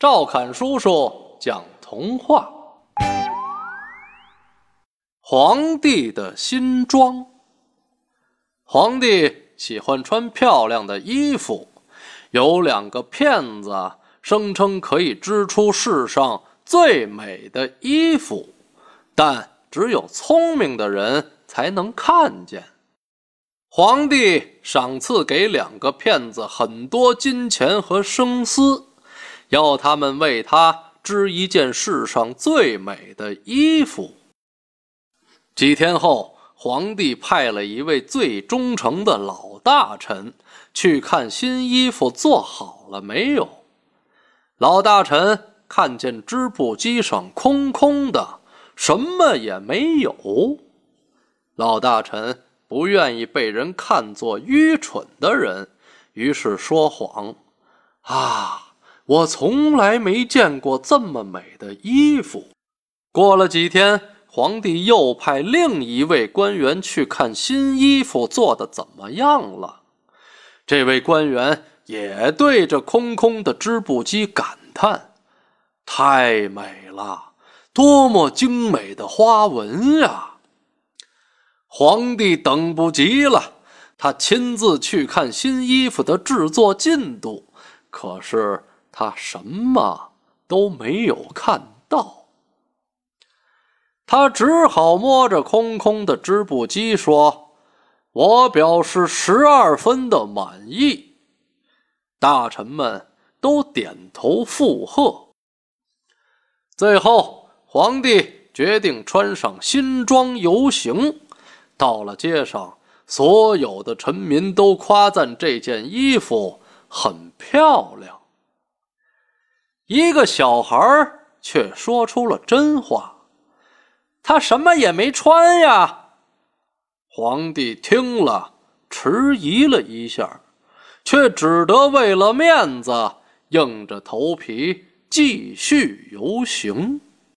赵侃叔叔讲童话：皇帝的新装。皇帝喜欢穿漂亮的衣服，有两个骗子声称可以织出世上最美的衣服，但只有聪明的人才能看见。皇帝赏赐给两个骗子很多金钱和生丝。要他们为他织一件世上最美的衣服。几天后，皇帝派了一位最忠诚的老大臣去看新衣服做好了没有。老大臣看见织布机上空空的，什么也没有。老大臣不愿意被人看作愚蠢的人，于是说谎：“啊。”我从来没见过这么美的衣服。过了几天，皇帝又派另一位官员去看新衣服做的怎么样了。这位官员也对着空空的织布机感叹：“太美了，多么精美的花纹呀！”皇帝等不及了，他亲自去看新衣服的制作进度。可是。他什么都没有看到，他只好摸着空空的织布机说：“我表示十二分的满意。”大臣们都点头附和。最后，皇帝决定穿上新装游行。到了街上，所有的臣民都夸赞这件衣服很漂亮。一个小孩却说出了真话：“他什么也没穿呀。”皇帝听了，迟疑了一下，却只得为了面子，硬着头皮继续游行。